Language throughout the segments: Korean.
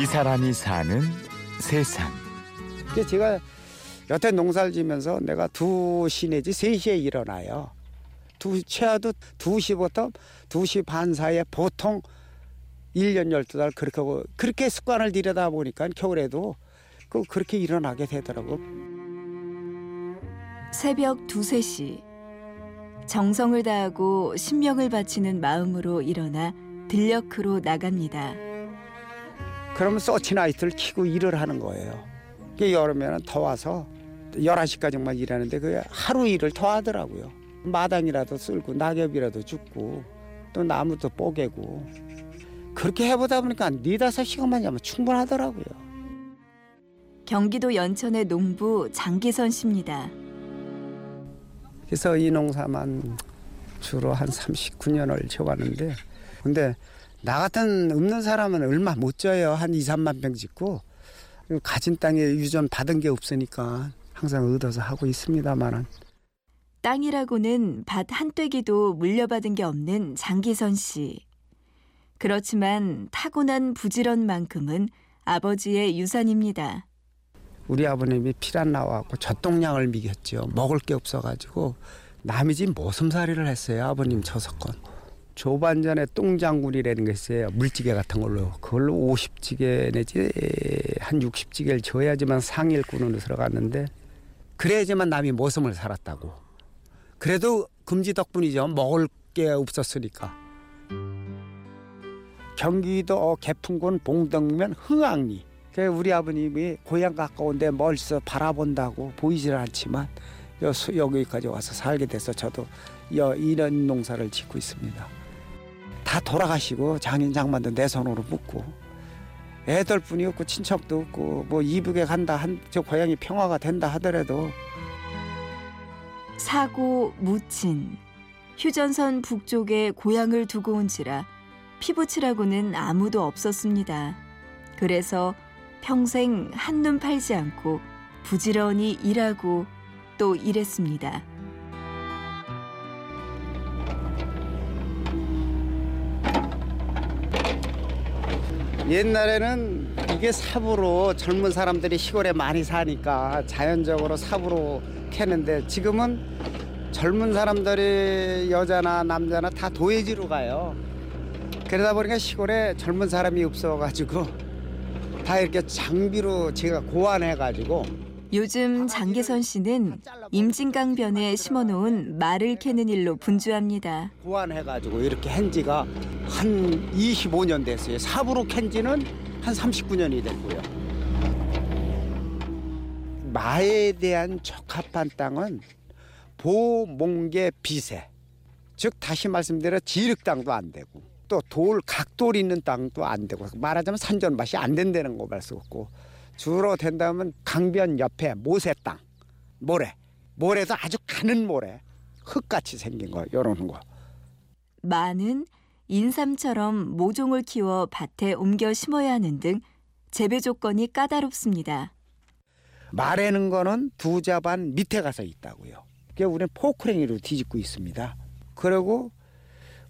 이 사람이 사는 세상. 그 제가 여태 농사를 지면서 내가 2시 내지 3시에 일어나요. 두, 최하도 2시부터 2시 반 사이에 보통 1년 12달 그렇게 하고 그렇게 습관을 들여다 보니까 겨울에도 그 그렇게 일어나게 되더라고. 새벽 두세 시 정성을 다하고 신명을 바치는 마음으로 일어나 들녘으로 나갑니다. 그러면 서치나이트를 키고 일을 하는 거예요. 이게 여름에는 더워서 11시까지만 일하는데 그 하루 일을 더 하더라고요. 마당이라도 쓸고 낙엽이라도 줍고 또 나무도 뽀개고 그렇게 해보다 보니까 네다섯 시간만 자면 충분하더라고요. 경기도 연천의 농부 장기선 씨입니다. 그래서 이 농사만 주로 한 39년을 지어왔는데 근데 나 같은 없는 사람은 얼마 못 져요. 한 2, 3만 병 짓고 가진 땅에 유전 받은 게 없으니까 항상 얻어서 하고 있습니다만은 땅이라고는 밭 한 떼기도 물려받은 게 없는 장기선 씨. 그렇지만 타고난 부지런만큼은 아버지의 유산입니다. 우리 아버님이 피란 나와갖고 젖동량을 미겼죠. 먹을 게 없어가지고 남이 집 모슴살이를 했어요. 아버님 저석건. 조반전에 똥장군이라는 게 있어요. 물찌개 같은 걸로. 그걸로 50찌개 내지 한 60찌개를 줘야지만 상일꾼으로 들어갔는데 그래야지만 남이 모슴을 살았다고. 그래도 금지 덕분이죠. 먹을 게 없었으니까. 경기도 개풍군 봉덕면 흥왕리. 그 우리 아버님이 고향 가까운데 멀리서 바라본다고 보이질 않지만 여기까지 와서 살게 돼서 저도 이런 농사를 짓고 있습니다. 다 돌아가시고 장인 장만도 내 손으로 묻고 애들 뿐이 없고 친척도 없고 뭐 이북에 간다 한 저 고향이 평화가 된다 하더라도 사고 무친 휴전선 북쪽에 고향을 두고 온지라 피부치라고는 아무도 없었습니다. 그래서 평생 한눈 팔지 않고 부지런히 일하고 또 일했습니다. 옛날에는 이게 삽으로 젊은 사람들이 시골에 많이 사니까 자연적으로 삽으로 캐는데 지금은 젊은 사람들이 여자나 남자나 다 도예지로 가요. 그러다 보니까 시골에 젊은 사람이 없어가지고 다 이렇게 장비로 제가 고안해가지고 요즘 장계선 씨는 임진강변에 심어놓은 말을 캐는 일로 분주합니다. 고안해가지고 이렇게 한 지가 한 25년 됐어요. 삽으로 캔 지는 한 39년이 됐고요. 마에 대한 적합한 땅은 보 몽계 비세. 즉 다시 말씀드려 지륵 땅도 안 되고 또 돌 각돌 있는 땅도 안 되고 말하자면 산전밭이 안 된다는 거 말 수 없고 주로 된다면 강변 옆에 모세 땅 모래 모래도 아주 가는 모래 흙같이 생긴 거 요런 거 마는 인삼처럼 모종을 키워 밭에 옮겨 심어야 하는 등 재배 조건이 까다롭습니다. 마래는 거는 두 자반 밑에 가서 있다고요. 그게 우리는 포크랭이로 뒤집고 있습니다. 그리고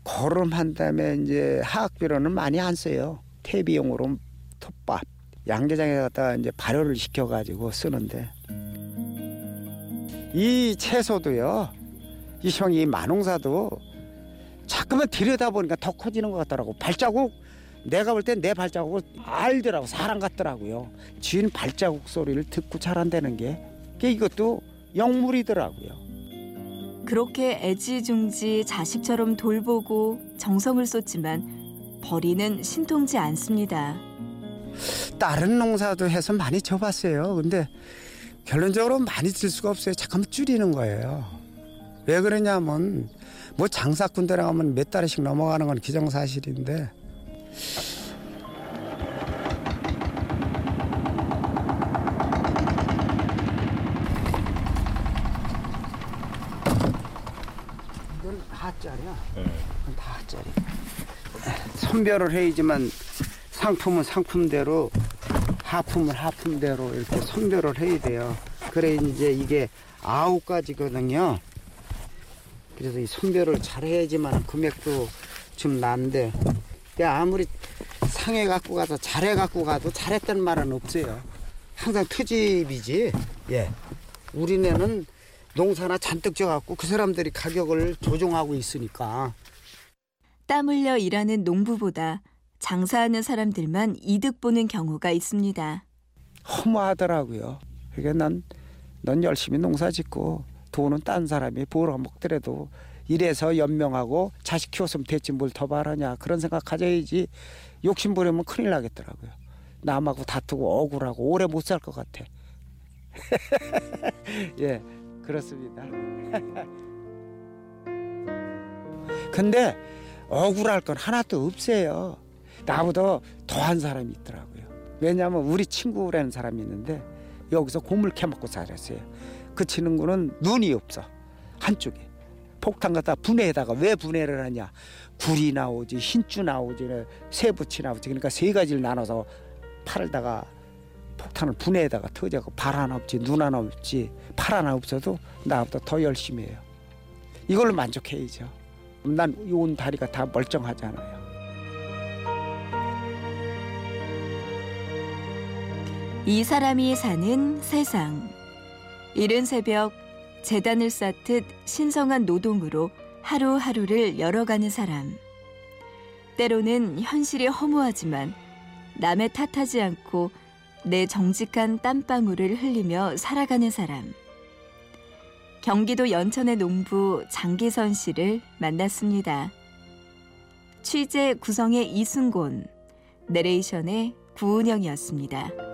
거름한 다음에 이제 화학비료는 많이 안 써요. 퇴비용으로 톱밥 양계장에 갖다 이제 발효를 시켜가지고 쓰는데 이 채소도요. 이 형이 마농사도 자꾸만 들여다 보니까 더 커지는 것 같더라고. 발자국 내가 볼 땐 내 발자국을 알더라고 사람 같더라고요. 주인 발자국 소리를 듣고 자란다는 게 이것도 영물이더라고요. 그렇게 애지중지 자식처럼 돌보고 정성을 쏟지만 벌이는 신통치 않습니다. 다른 농사도 해서 많이 줘봤어요. 근데 결론적으로 많이 들 수가 없어요. 잠깐만 줄이는 거예요. 왜 그러냐면 뭐 장사 군대라 하면 몇 달씩 넘어가는 건 기정사실인데 이건 하짜리야. 네. 다 하짜리. 선별을 해야지만 상품은 상품대로 하품은 하품대로 이렇게 선별을 해야 돼요. 그래 이제 이게 아홉 가지거든요. 그래서 이 선별을 잘 해야지만 금액도 좀 난데 아무리 상해 갖고 가서 잘해 갖고 가도 잘했다는 말은 없어요. 항상 트집이지. 예. 우리네는 농사나 잔뜩 져갖고 그 사람들이 가격을 조종하고 있으니까 땀 흘려 일하는 농부보다 장사하는 사람들만 이득 보는 경우가 있습니다. 허무하더라고요. 그게 난, 넌 열심히 농사 짓고 돈은 딴 사람이 벌어 먹더라도 이래서 연명하고 자식 키웠으면 됐지 뭘 더 바라냐 그런 생각 가져야지 욕심 부리면 큰일 나겠더라고요. 남하고 다투고 억울하고 오래 못 살 것 같아. 예, 그렇습니다. 근데 억울할 건 하나도 없어요. 나보다 더한 사람이 있더라고요. 왜냐하면 우리 친구라는 사람이 있는데 여기서 고물 캐먹고 살았어요. 그 친구는 눈이 없어 한쪽에 폭탄 갖다 분해에다가 왜 분해를 하냐 굴이 나오지 흰주 나오지 새부치 나오지 그러니까 세 가지를 나눠서 팔다가 폭탄을 분해에다가 터져고 발 하나 없지 눈 하나 없지 팔 하나 없어도 나보다 더 열심히 해요. 이걸로 만족해야죠. 난 온 다리가 다 멀쩡하잖아요. 이 사람이 사는 세상. 이른 새벽 재단을 쌓듯 신성한 노동으로 하루하루를 열어가는 사람. 때로는 현실이 허무하지만 남의 탓하지 않고 내 정직한 땀방울을 흘리며 살아가는 사람. 경기도 연천의 농부 장기선 씨를 만났습니다. 취재 구성의 이순곤, 내레이션의 구은영이었습니다.